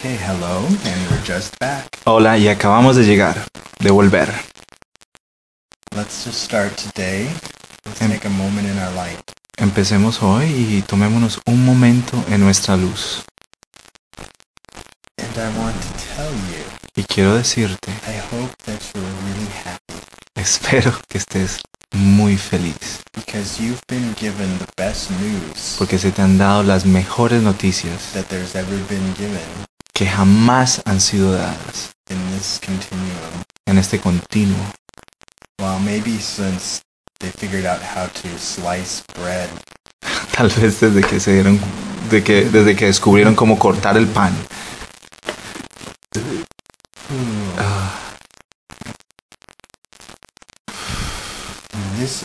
Okay, hello, and we're just back. Hola, y acabamos de llegar, de volver. Let's just start today. Let's Em- take a moment in our light. Empecemos hoy y tomémonos un momento en nuestra luz. And I want to tell you, Y quiero decirte, I hope that you're really happy espero que estés muy feliz, because you've been given the best news porque se te han dado las mejores noticias that there's ever been given que jamás han sido dadas in this continuum. en este continuo. Well, maybe since they figured out how to slice bread, Tal vez desde que se dieron, de que, desde que descubrieron cómo cortar el pan. This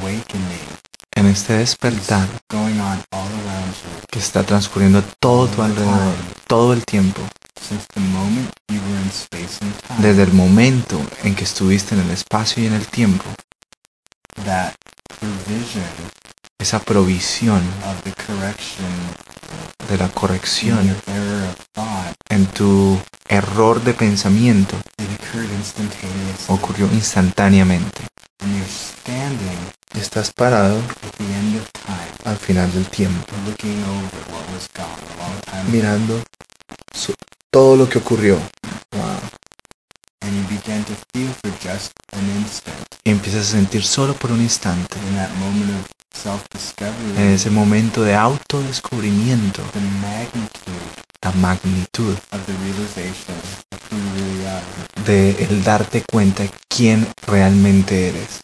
awakening en este despertar going on all around you que está transcurriendo todo tu alrededor, todo el tiempo, desde el momento en que estuviste en el espacio y en el tiempo, esa provisión of the correction de la corrección en tu error de pensamiento ocurrió instantáneamente. Y estás parado at the end of time al final del tiempo, looking over what was gone a long time ago mirando su- todo lo que ocurrió. Wow. and you began to feel for just an instant Y empiezas a sentir solo por un instante, en ese momento de autodescubrimiento, the magnitude la magnitud of the realization of who you really are de el darte cuenta quién realmente eres.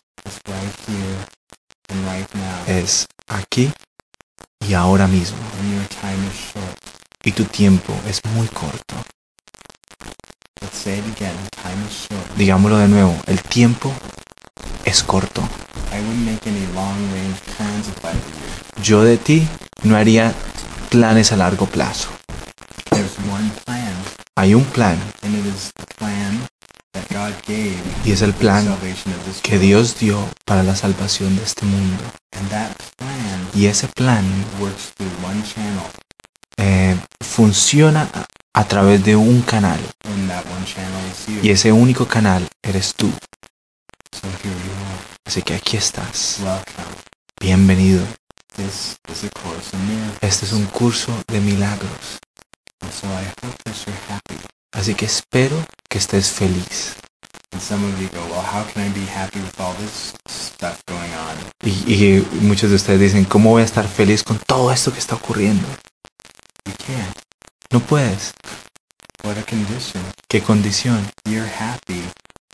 Es aquí y ahora mismo. Y tu tiempo es muy corto. Digámoslo de nuevo, el tiempo es corto. Yo de ti no haría planes a largo plazo. Hay un plan y es el plan que. Dios dio para la salvación de este mundo. Y ese plan works through one channel, eh, funciona a, través de un canal. and that one channel is you. Y ese único canal eres tú. So here you are. Así que aquí estás. Welcome. Bienvenido. This is a course in miracles. Este es un curso de milagros. And so I hope that you're happy. Así que espero que estés feliz. Y, y muchos de ustedes dicen, ¿cómo voy a estar feliz con todo esto que está ocurriendo? You can't. No puedes. What a condition. ¿Qué condición? You're happy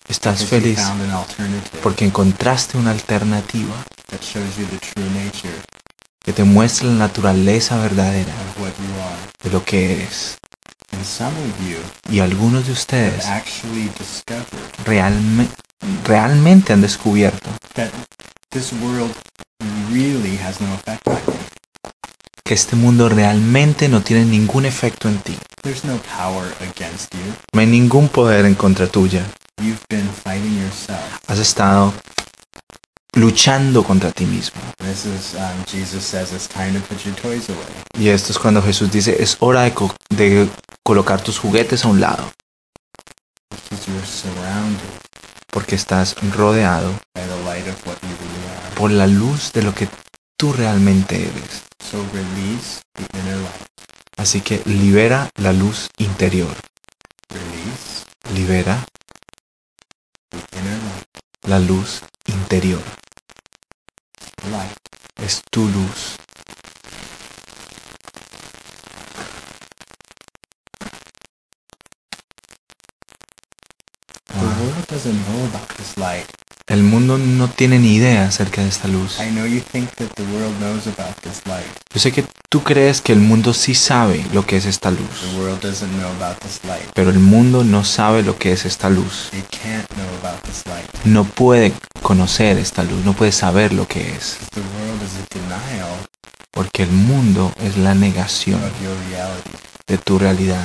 Estás feliz found an alternative porque encontraste una alternativa that shows you the true nature que te muestra la naturaleza verdadera of what you are. de lo que eres. And some of you Y algunos de ustedes realme- realmente han descubierto that this world really has no effect on you. que este mundo realmente no tiene ningún efecto en ti. There's no power against you. No hay ningún poder en contra tuya. You've been fighting yourself. Has estado luchando contra ti mismo. This is, um, Jesus says, it's time to put your toys away. Y esto es cuando Jesús dice, es hora de, co- de colocar tus juguetes a un lado, Because you're surrounded porque estás rodeado by the light of what you really are. por la luz de lo que tú realmente eres. So release the inner light. Así que libera la luz interior, Release libera the inner light. la luz interior. Light. Es tu luz. El mundo no tiene ni idea acerca de esta luz. Yo sé que Tú crees que el mundo sí sabe lo que es esta luz, pero el mundo no sabe lo que es esta luz. No puede conocer esta luz, no puede saber lo que es, porque el mundo es la negación de tu realidad.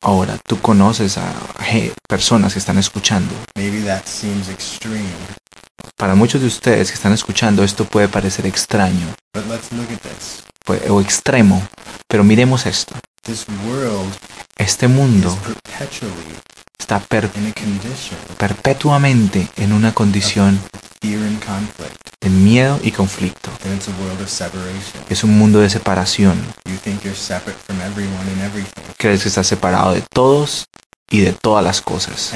Ahora, tú conoces a personas que están escuchando. Para muchos de ustedes que están escuchando esto puede parecer extraño pues, o extremo, pero miremos esto. Este mundo está per- perpetuamente en una condición de miedo y conflicto. Es un mundo de separación. Crees que estás separado de todos y de todas las cosas.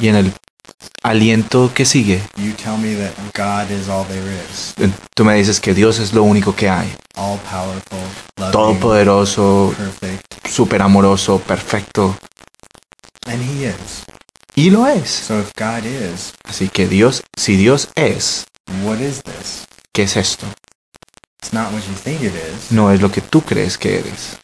Y en el aliento que sigue, tú me dices que Dios es lo único que hay. Todopoderoso, súper amoroso, perfecto. And He is. Y lo es. So if God is, Así que Dios, si Dios es, what is this? ¿qué es esto? It's not what you think it is, No es lo que tú crees que eres.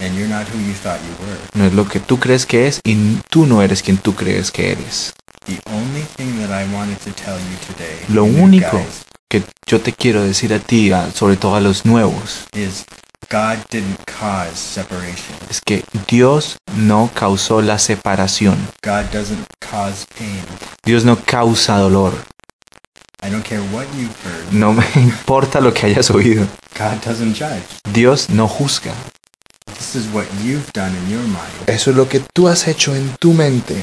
and you're not who you thought you were. No es lo que tú crees que es y tú no eres quien tú crees que eres. The only thing that I wanted to tell you today, Lo you único guys, que yo te quiero decir a ti, a- sobre todo a los nuevos, is God didn't cause separation. es que Dios no causó la separación. God doesn't cause pain. Dios no causa dolor. I don't care what you've heard. No me importa lo que hayas oído. God doesn't judge. Dios no juzga. This is what you've done in your mind. Eso es lo que tú has hecho en tu mente.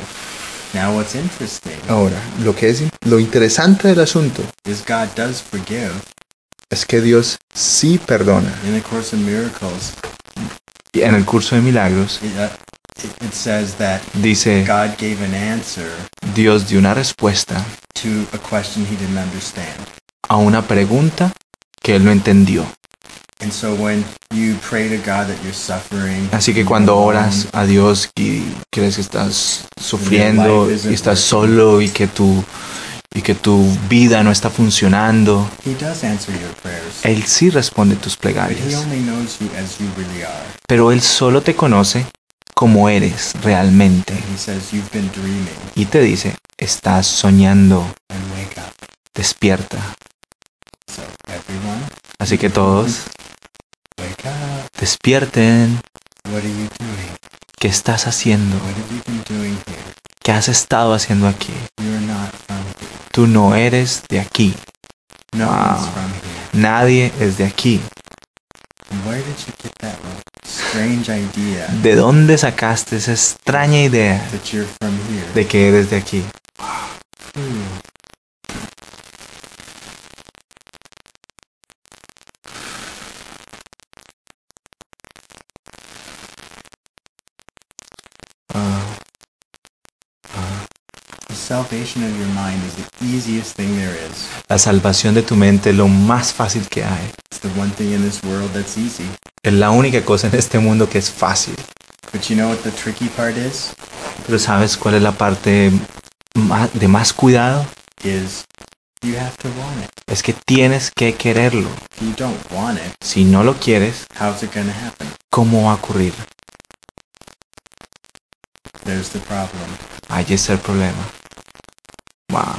Now, what's interesting Ahora, lo que es lo interesante del asunto is God does forgive. Es que Dios sí perdona. In the Course in Miracles, Y en el curso de milagros it, uh, it, says that dice, God gave an answer Dios dio una respuesta to a question he didn't understand. a una pregunta que él no entendió. And so when you pray to God that you're suffering, Así que cuando oras a Dios y crees que estás sufriendo y estás solo y que tu y que tu vida no está funcionando, él sí responde tus plegarias, pero él solo te conoce como eres realmente. Y te dice, estás soñando, despierta. Así que todos despierten. ¿Qué estás haciendo? ¿Qué has estado haciendo aquí? You're not from here. Tú no eres de aquí. No Wow. one's from here. Nadie es de aquí. Where did you get that strange idea ¿De dónde sacaste esa extraña idea that you're from here? de que eres de aquí? Hmm. Ah, The salvation of your mind is the easiest thing there is. La salvación de tu mente es lo más fácil que hay. It's the one thing in this world that's easy. Es la única cosa en este mundo que es fácil. But you know what the tricky part is? Pero ¿sabes cuál es la parte de más cuidado? Es que tienes que quererlo. Si no lo quieres, how's it going to happen? ¿cómo va a ocurrir? There's the problem. Ahí está el problema. Wow.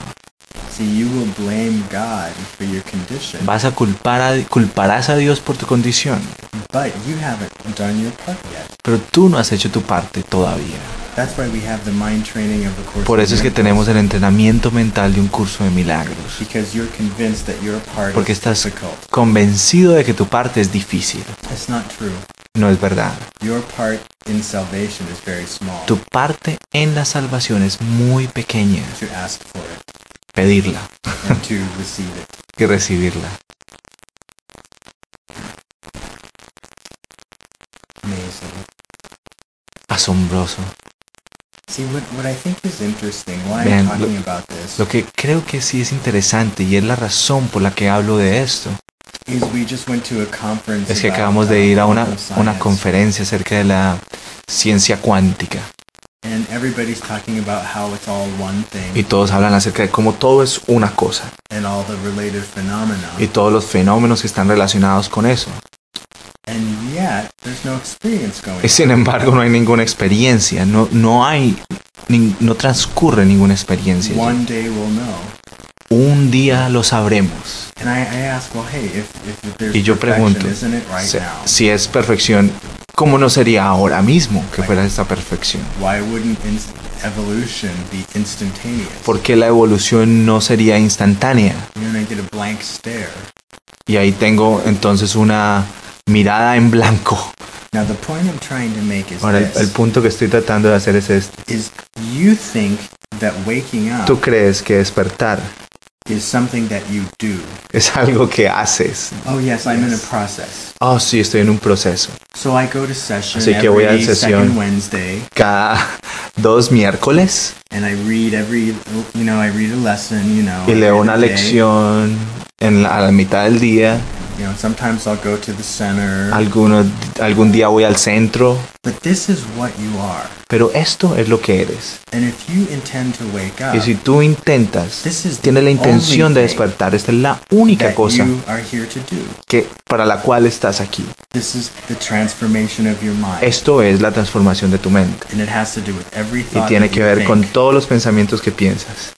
See, you will blame God for your condition, Vas a culpar a, culparás a Dios por tu condición, but you haven't done your part yet. pero tú no has hecho tu parte todavía. That's why we have the mind training of course. Por eso es que tenemos el entrenamiento mental de un curso de milagros. Because you're convinced that your part Porque is estás difficult. convencido de que tu parte es difícil. That's not true. No es verdad. Your part in salvation is very small. Tu parte en la salvación es muy pequeña. To ask for it Pedirla and to receive it. que recibirla. Amazing. Asombroso. Lo que creo que sí es interesante y es la razón por la que hablo de esto es que acabamos uh, de ir a una, quantum una conferencia acerca de la ciencia cuántica. And everybody's talking about how it's all one y thing todos hablan acerca de cómo todo es una cosa and all the related phenomena. y todos los fenómenos que están relacionados con eso. And yet, there's no experience going Y sin embargo no hay ninguna experiencia, no, no hay, no transcurre ninguna experiencia. Un día lo sabremos. Y yo pregunto, si, es perfección, ¿cómo no sería ahora mismo que fuera esta perfección? Why wouldn't ins- evolution be instantaneous? ¿Por qué la evolución no sería instantánea? Y ahí tengo entonces una mirada en blanco. Now, the point I'm trying to make is Ahora, el, el punto que estoy tratando de hacer es este. Tú crees que despertar is something that you do. es algo que haces. Oh, yes, I'm in a process. Oh, sí, estoy en un proceso. So I go to session Así que voy a every sesión. Wednesday, Cada dos miércoles and I read every, you know, I read a lesson, you know. y leo una lección en la, a la mitad del día. You know, sometimes I'll go to the center. Alguno, algún día voy al centro. But this is what you are. Pero esto es lo que eres. And if you intend to wake up, Y si tú intentas, tienes la intención de despertar, esta es la única cosa you are here to do. que para la cual estás aquí. This is the transformation of your mind. Esto es la transformación de tu mente. and it has to do with every Y tiene que ver con todos los pensamientos que piensas.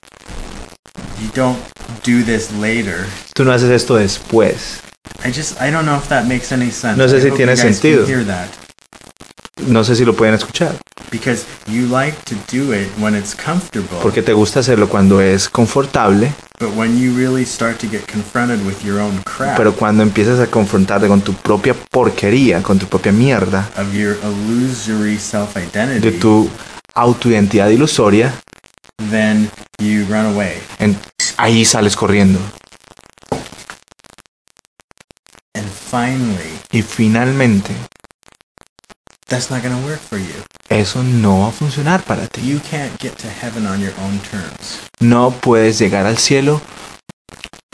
You don't do this later. Tú no haces esto después. I just I don't know if that makes any sense. No sé I si tiene sentido. hear that No sé si lo pueden escuchar. because you like to do it when it's comfortable. Porque te gusta hacerlo cuando es confortable, but when you really start to get confronted with your own crap pero cuando empiezas a confrontarte con tu propia porquería, con tu propia mierda, of your illusory self-identity, de tu autoidentidad ilusoria, then you run away. en- ahí sales corriendo. And finally, Y finalmente, that's not going to work for you. eso no va a funcionar para ti. You can't get to heaven on your own terms. No puedes llegar al cielo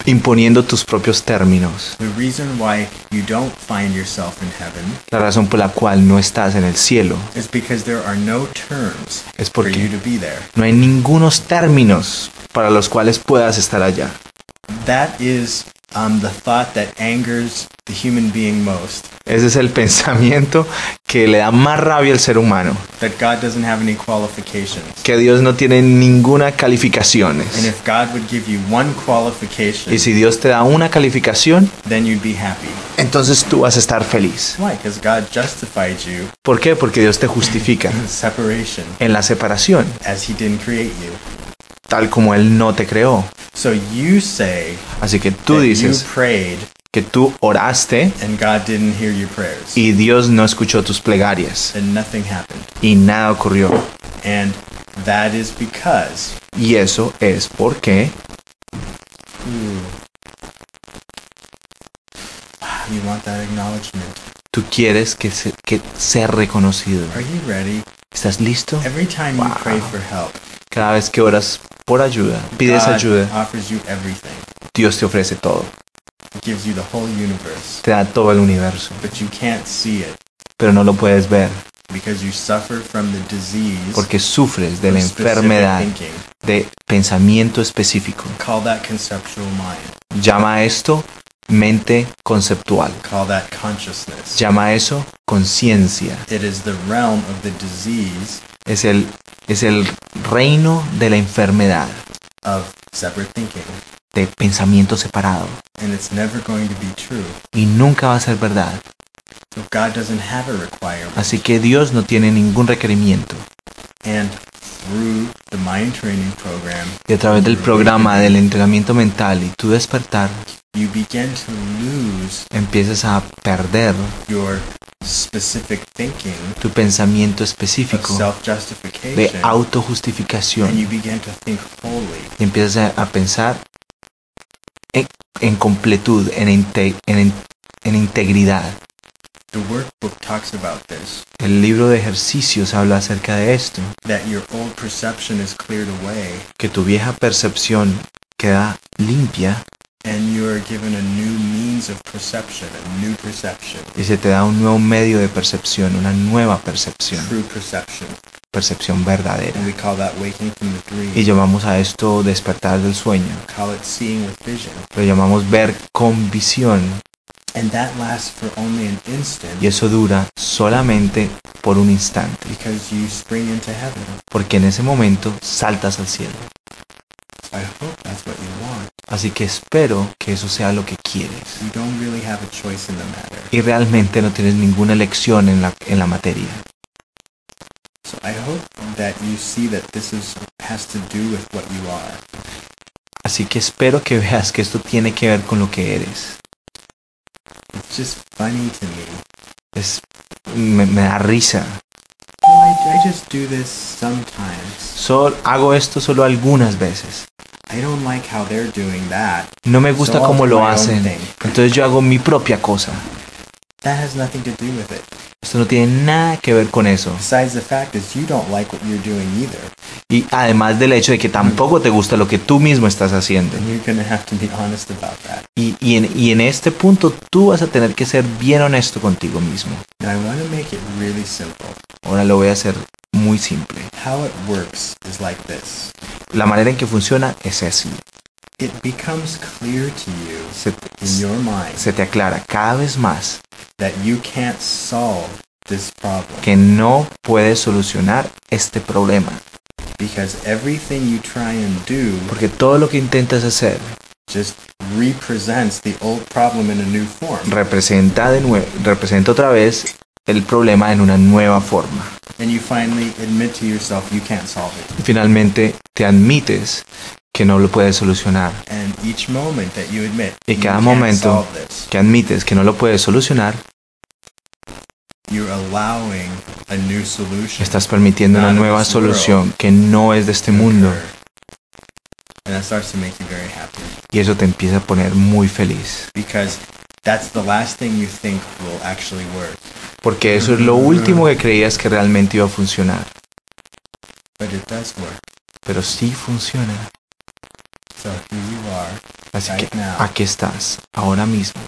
imponiendo tus propios términos. The reason why you don't find yourself in heaven La razón por la cual no estás en el cielo is because there are no terms es for you porque to be there. no hay ningunos términos para los cuales puedas estar allá. That is um, the thought that angers the human being most. Ese es el pensamiento que le da más rabia al ser humano, That God doesn't have any qualifications. que Dios no tiene ninguna And calificaciones. if God would give you one qualification, Y si Dios te da una calificación, then you'd be happy. entonces tú vas a estar feliz. Why? Because God justified you ¿Por qué? Porque Dios te justifica in separation en la separación, as He didn't create you. Tal como Él no te creó. So you say Así que tú dices que tú oraste and God didn't hear your prayers. y Dios no escuchó tus plegarias and nothing happened. y nada ocurrió. And that is because Y eso es porque you want that acknowledgement. tú quieres que, se- que ser reconocido. Are you ready? ¿Estás listo? Every time you pray for help, Cada vez que oras por ayuda, pides ayuda. Dios te ofrece todo. It gives you the whole universe. Te da todo el universo, But you can't see it pero no lo puedes ver because you suffer from the disease porque sufres de la enfermedad de pensamiento específico. Call that conceptual mind. Llama a esto mente conceptual. Call that consciousness. Llama a eso conciencia. It is the realm of the disease Es el, es el reino de la enfermedad, of separate thinking. de pensamiento separado. And it's never going to be true. Y nunca va a ser verdad. So God doesn't have a requirement. Así que Dios no tiene ningún requerimiento. And through the mind training program, Y a través del programa del entrenamiento mental y tu despertar, you begin to lose empiezas a perder your specific thinking tu pensamiento específico de autojustificación you begin to think wholly. y empiezas a, a pensar en, en completud, en, inte- en, en integridad. The workbook talks about this, El libro de ejercicios habla acerca de esto, that your old perception is cleared away que tu vieja percepción queda limpia and you are given a new means of perception, a new perception, y se te da un nuevo medio de percepción, una nueva percepción, true perception. percepción verdadera. And we call that waking from the dream. Y llamamos a esto despertar del sueño. call it seeing with vision. Lo llamamos ver con visión. And that lasts for only an instant Y eso dura solamente por un instante. because you spring into heaven. Porque en ese momento saltas al cielo. So I hope that's what you. Así que espero que eso sea lo que quieres. You don't really have a choice in the matter. Y realmente no tienes ninguna elección en la, en la materia. So I hope that you see that this is has to do with what you are. Así que espero que veas que esto tiene que ver con lo que eres. It's just funny to me. Es, me, me da risa. Well, I, I just do this sometimes. Sol, hago esto solo algunas veces. I don't like how they're doing that. No me gusta cómo lo hacen. Entonces yo hago mi propia cosa. That has nothing to do with it. Esto no tiene nada que ver con eso. Besides the fact is you don't like what you're doing either. Y además del hecho de que tampoco te gusta lo que tú mismo estás haciendo. And you're gonna have to be honest about that. Y, y en, y en este punto tú vas a tener que ser bien honesto contigo mismo. Now I want to make it really simple. Ahora lo voy a hacer muy simple. How it works is like this. La manera en que funciona es así. It becomes clear to you Se, in your mind se te aclara cada vez más that you can't solve this problem que no puedes solucionar este problema. because everything you try and do Porque todo lo que intentas hacer just represents the old problem in a new form. representa, de nue- representa otra vez el problema en una nueva forma. And you finally admit to yourself you can't solve it. Y finalmente te admites que no lo puedes solucionar. Y cada momento que admites que no lo puedes solucionar, estás permitiendo una nueva solución que no es de este mundo. Y eso te empieza a poner muy feliz. Porque eso es lo último que creías que realmente iba a funcionar. Pero sí funciona. So here you are, Así que aquí estás, ahora mismo,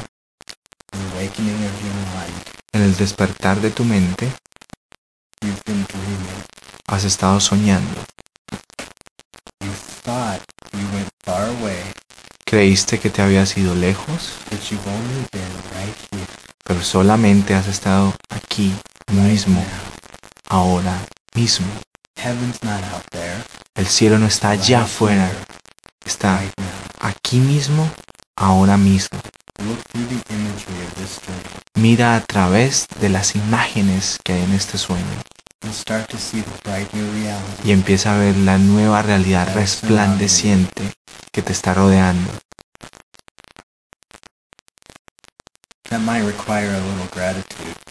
the awakening of your mind. en el despertar de tu mente, has estado soñando. Creíste que te habías ido lejos, pero solamente has estado aquí mismo, ahora mismo. Heaven's not out there. El cielo no está allá afuera, está aquí mismo, ahora mismo. Mira a través de las imágenes que hay en este sueño y empieza a ver la nueva realidad resplandeciente que te está rodeando.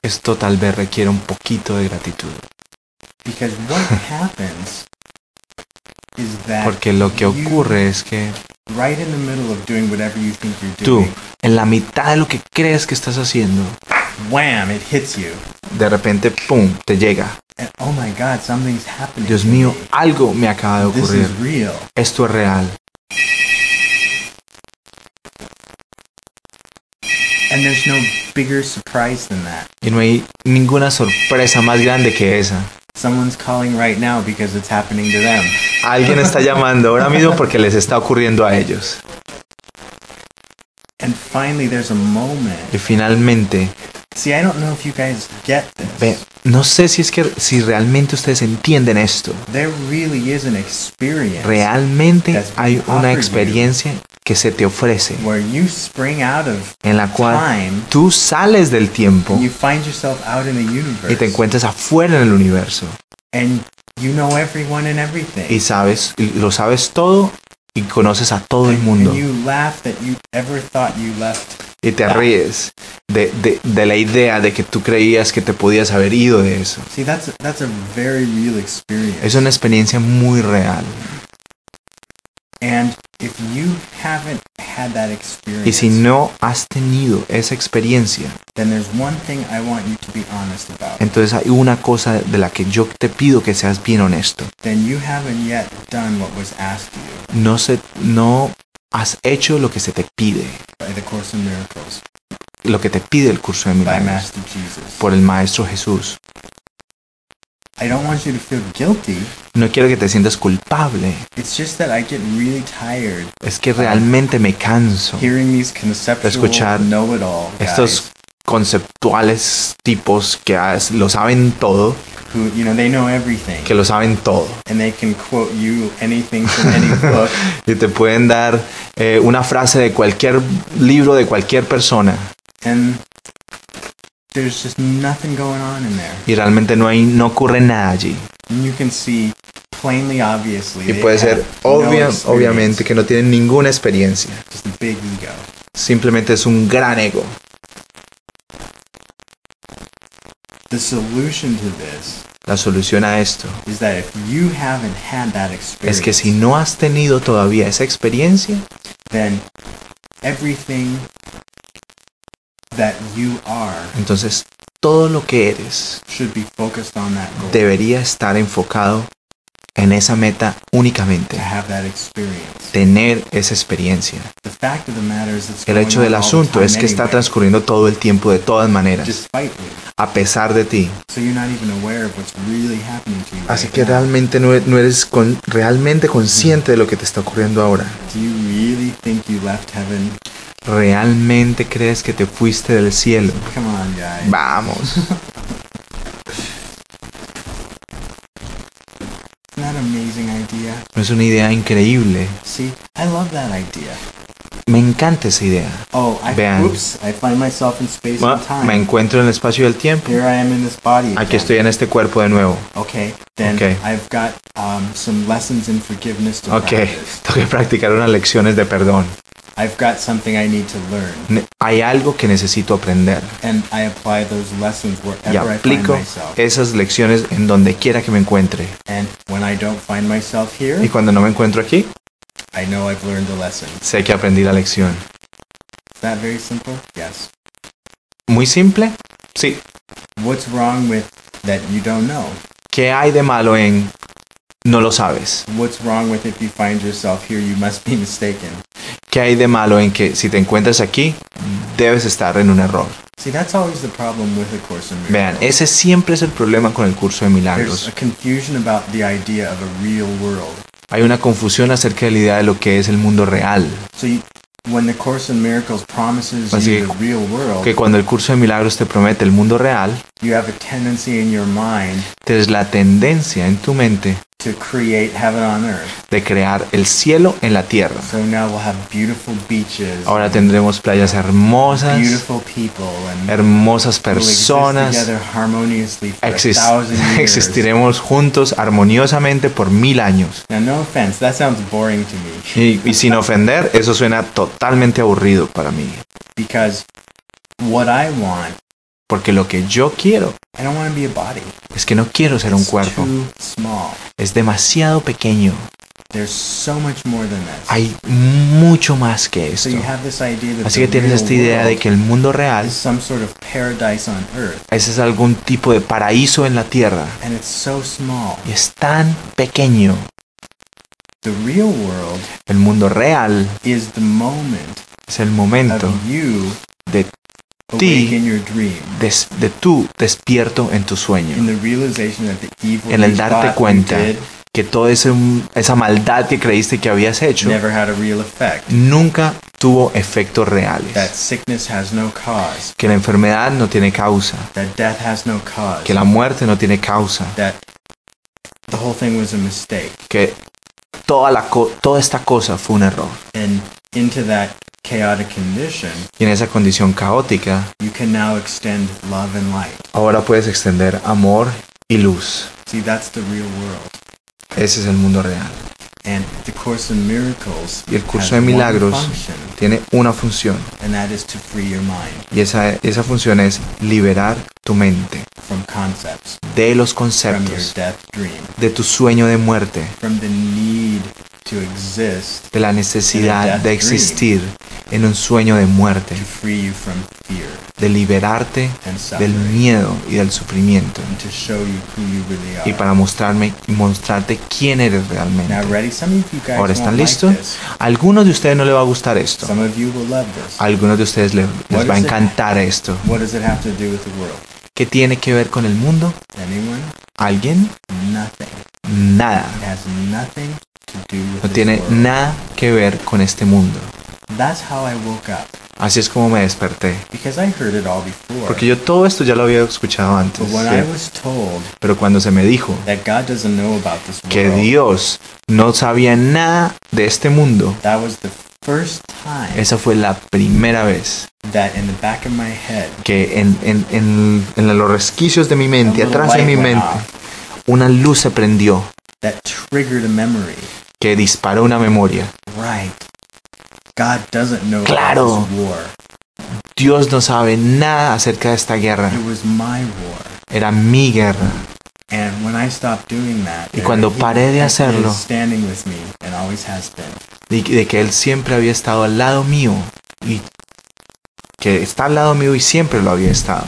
Esto tal vez requiere un poquito de gratitud, because what happens is that porque lo que ocurre es que right in the middle of doing whatever you think you're tú, doing, en la mitad de lo que crees que estás haciendo, wham, it hits you. de repente, ¡pum!, te llega. Oh. Dios mío, algo me acaba de ocurrir. Esto es real. And there's no bigger surprise than that. Y no hay ninguna sorpresa más grande que esa. Someone's calling right now because it's happening to them. Alguien está llamando ahora mismo porque les está ocurriendo a ellos. And finally, there's a moment. Y finalmente, See, I don't know if you guys get this. no sé si es que si realmente ustedes entienden esto. There really is an experience Realmente hay una experiencia que se te ofrece where you spring out of en la cual time tú sales del tiempo and you find yourself out in the universe. y te encuentras afuera en el universo and you know everyone and everything. y sabes, lo sabes todo y conoces a todo el mundo And you laugh that you ever thought you left. Y te ríes de, de, de la idea de que tú creías que te podías haber ido de eso. See, that's that's a very real experience. Es una experiencia muy real. And if you haven't had that experience, Y si no has tenido esa experiencia, then there's one thing I want you to be honest about. entonces hay una cosa de la que yo te pido que seas bien honesto. Then you haven't yet done what was asked of you No, se, no has hecho lo que se te pide, lo que te pide el curso de milagros por el Maestro Jesús. I don't want you to feel guilty. No quiero que te sientas culpable. It's just that I get really tired Es que realmente me canso. hearing these conceptual Escuchar Estos conceptuales tipos que lo saben todo, who, you know, they know everything que lo saben todo. and they can quote you anything from any book. Y te pueden dar eh, una frase de cualquier libro de cualquier persona. And there's just nothing going on in there. Y realmente no, hay, no ocurre nada allí. And you can see plainly, obviously, Y puede ser no obvia, obviamente que no tienen ninguna experiencia. just a big ego. Simplemente es un gran ego. The solution to this La solución a esto is that if you haven't had that es experience, que si no has tenido todavía esa experiencia, then everything that you are entonces todo lo que eres should be focused on that goal. debería estar enfocado en esa meta únicamente. Tener esa experiencia. El hecho del asunto es que está transcurriendo todo el tiempo de todas maneras, a pesar de ti. Así que realmente no eres con- realmente consciente de lo que te está ocurriendo ahora. ¿Realmente crees que te fuiste del cielo? Vamos. Isn't that an amazing idea? No es una idea increíble. See, I love that idea. Me encanta esa idea. Oh, I Vean. oops, I find myself in space and time. Me encuentro en el espacio del tiempo. Here I am in this body. Aquí estoy en este cuerpo de nuevo. Okay, then Okay. I've got um, some lessons in forgiveness to Ok, practice. tengo que practicar unas lecciones de perdón. I've got something I need to learn, Hay algo que necesito aprender. and I apply those lessons Y wherever I find aplico myself. esas lecciones en donde quiera que me encuentre. And when I don't find myself here, Y cuando no me encuentro aquí, I know I've learned the lesson. sé que aprendí la lección. Is that very simple? Yes. Muy simple. Sí. What's wrong with that you don't know? ¿Qué hay de malo en no lo sabes? What's wrong with if you find yourself here, you must be mistaken? ¿Qué hay de malo en que si te encuentras aquí, debes estar en un error? Vean, ese siempre es el problema con el curso de milagros. Hay una confusión acerca de la idea de lo que es el mundo real. So you, when the Course in Miracles promises Así que- the real world, Que cuando el curso de milagros te promete el mundo real, you have a tendency in your mind tienes la tendencia en tu mente to create heaven on earth. de crear el cielo en la tierra. So now we'll have beautiful beaches, Ahora tendremos playas hermosas, beautiful people, and hermosas we'll exist personas. together harmoniously for Exis- a thousand years. existiremos juntos armoniosamente por mil años. Now, no offense, that sounds boring to me Y, y sin ofender, eso suena totalmente aburrido para mí. because what I want, Porque lo que yo quiero I don't want to be a body. es que no quiero ser un cuerpo. too small. Es demasiado pequeño. There's so much more than this. Hay mucho más que so esto. you have this idea that Así que tienes esta idea de que el mundo real is some sort of paradise on earth, ese es algún tipo de paraíso en la tierra. and it's so small. Y es tan pequeño. The real world El mundo real is the moment es el momento of you de, dream, des- de tú despierto en tu sueño. En el darte cuenta que toda esa maldad que creíste que habías hecho nunca tuvo efectos reales. That sickness has no cause. Que la enfermedad no tiene causa. Que la muerte no tiene causa. Que toda, la toda esta cosa fue un error. Into that chaotic condition, Y en esa condición caótica, you can now extend love and light. ahora puedes extender amor y luz. See, that's the real world. Ese es el mundo real. And the Course in Miracles Y el curso de milagros function, tiene una función. and that is to free your mind Y esa, esa función es liberar tu mente from concepts, de los from your conceptos, death dream, de tu sueño de muerte, from the need de la necesidad de existir en un sueño de muerte, de liberarte del miedo y del sufrimiento. Y para mostrarme y mostrarte quién eres realmente. Ahora, ¿están listos? A algunos de ustedes no les va a gustar esto. A algunos de ustedes le- les va a encantar esto. ¿Qué tiene que ver con el mundo? Alguien, nada. No tiene nada que ver con este mundo. That's how I woke up. Así es como me desperté. Because I heard it all before. Porque yo todo esto ya lo había escuchado antes. but when ¿sí? I was told Pero cuando se me dijo that God doesn't know about this que Dios no sabía nada de este mundo, esa fue la primera vez que en, en- en- en los resquicios de mi mente, atrás de mi mente, una luz se prendió that triggered a memory. que disparó una memoria. Right. God doesn't know Claro. this war. Dios no sabe nada acerca de esta guerra. It was my war. Era mi guerra. And when I stopped doing that, Y cuando paré de hacerlo- standing with me and always has been. De, de que Él siempre había estado al lado mío. Y que está al lado mío y siempre lo había estado.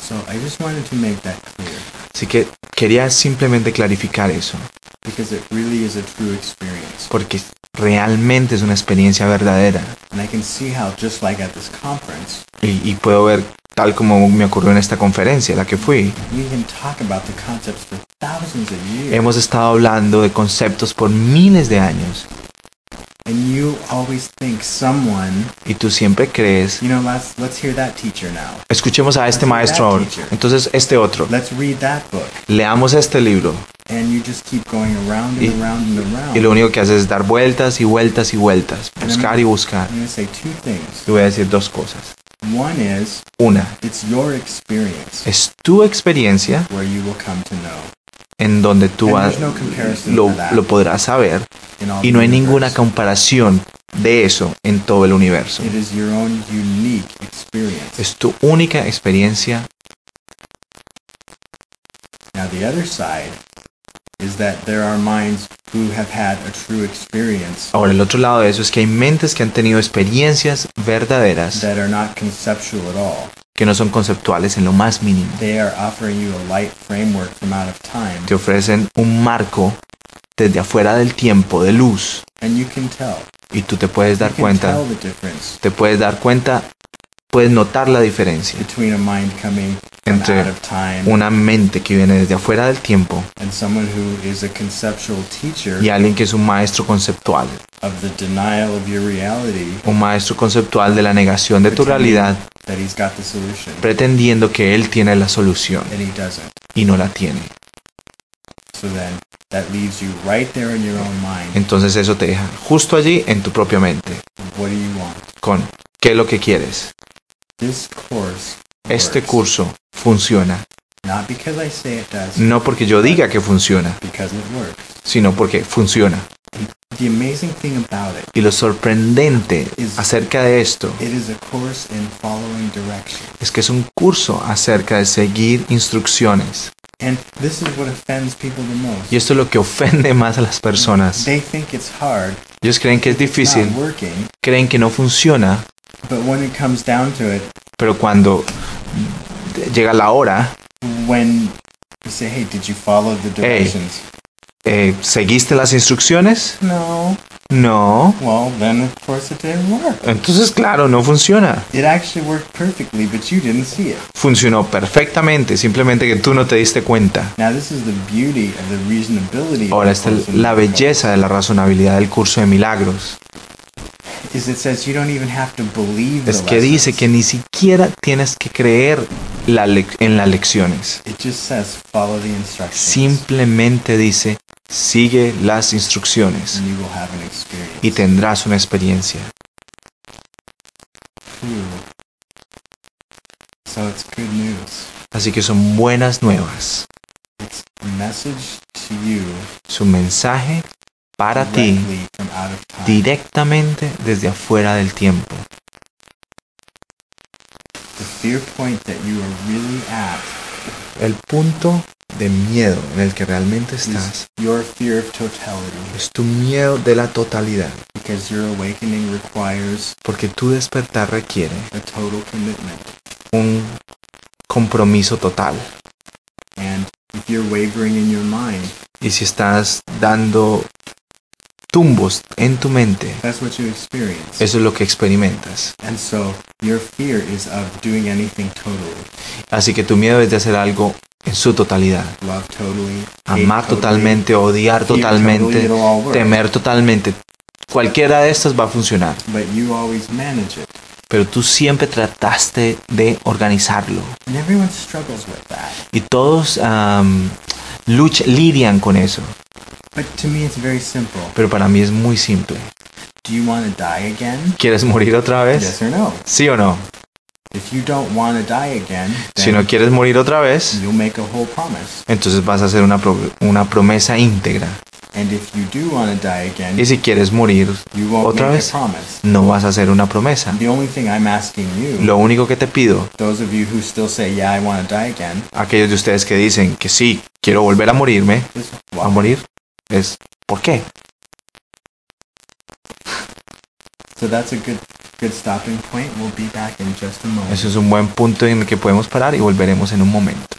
So I just wanted to make that clear Así que quería simplemente clarificar eso. because it really is a true experience. Porque realmente es una experiencia verdadera. And I can see how just like at this conference, Y, y puedo ver tal como me ocurrió en esta conferencia, la que fui. we can talk about the concepts for thousands of years. Hemos estado hablando de conceptos por miles de años. And you always think someone, Y tú siempre crees, you know, let's let's hear that teacher now. escuchemos a este maestro ahora. Entonces este otro. Let's read that book. Leamos este libro. And you just keep going around and Y- around and around. Y lo único que haces es dar vueltas y vueltas y vueltas. Buscar y buscar. I'm going to say two things. Te voy a decir dos cosas. One is Una, it's your experience es tu experiencia where you will come to know. En donde tú lo, lo podrás saber y no hay ninguna comparación de eso en todo el universo. Es tu única experiencia. Now the other side is that there are minds who have had a true experience Ahora el otro lado de eso es que hay mentes que han tenido experiencias verdaderas that are not conceptual at all. Que no son conceptuales en lo más mínimo. Te ofrecen un marco desde afuera del tiempo de luz. Y tú te puedes dar cuenta, te puedes dar cuenta, puedes notar la diferencia entre una mente que viene desde afuera del tiempo y alguien que es un maestro conceptual, un maestro conceptual de la negación de tu realidad, pretendiendo que él tiene la solución y no la tiene. So then that leaves you right there in your own mind. Entonces eso te deja justo allí en tu propia mente, con qué es lo que quieres. Este curso funciona, not because I say it does, no porque yo diga que funciona, because it works. sino porque funciona. Y lo sorprendente acerca de esto es que es un curso acerca de seguir instrucciones. And this is what offends people the most. Y esto es lo que ofende más a las personas. They think it's hard, Ellos creen que es difícil, creen que no funciona, but when it comes down to it, pero cuando llega la hora, when you say, "Hey, did you follow the directions?" eh, ¿seguiste las instrucciones? No. No. Well, then of course it didn't work. Entonces, claro, no funciona. It actually worked perfectly, but you didn't see it. Funcionó perfectamente, simplemente que tú no te diste cuenta. Now, this is the beauty of the reasonability. Ahora the esta Course es in la belleza de la razonabilidad del curso de milagros. Es que dice que ni siquiera tienes que creer la en las lecciones. It just says follow the instructions. Simplemente dice, sigue las instrucciones and you will have an experience. y tendrás una experiencia. Phew. So it's good news. Así que son buenas nuevas. It's a message to you Su mensaje para ti directamente desde afuera del tiempo. El punto de miedo en el que realmente estás is your fear of totality es tu miedo de la totalidad, because your awakening requires porque tu despertar requiere a total commitment. un compromiso total. And if you're wavering in your mind, Y si estás dando tumbos en tu mente, that's what you experience. eso es lo que experimentas. and so your fear is of doing anything totally. Así que tu miedo es de hacer algo en su totalidad. Amar totalmente, odiar totalmente, temer totalmente. Cualquiera de estas va a funcionar. But you always manage it. Pero tú siempre trataste de organizarlo. And everyone struggles with that. Y todos am, luch- lidian con eso. But to me, it's very simple. Pero para mí es muy simple. Do you want to die again? ¿Quieres morir otra vez? Yes or no? ¿Sí o no? If you don't want to die again, Si no quieres morir otra vez, you'll make a whole promise. entonces vas a hacer una, pro- una promesa íntegra. And if you do want to die again, Y si quieres morir you won't otra make vez, a promise. no vas a hacer una promesa. The only thing I'm asking you, Lo único que te pido, those of you who still say, yeah, I want to die again, aquellos de ustedes que dicen que sí, quiero volver a morirme, a morir, es ¿por qué? So that's a good good stopping point. We'll be back in just a moment. Eso es un buen punto en el que podemos parar y volveremos en un momento.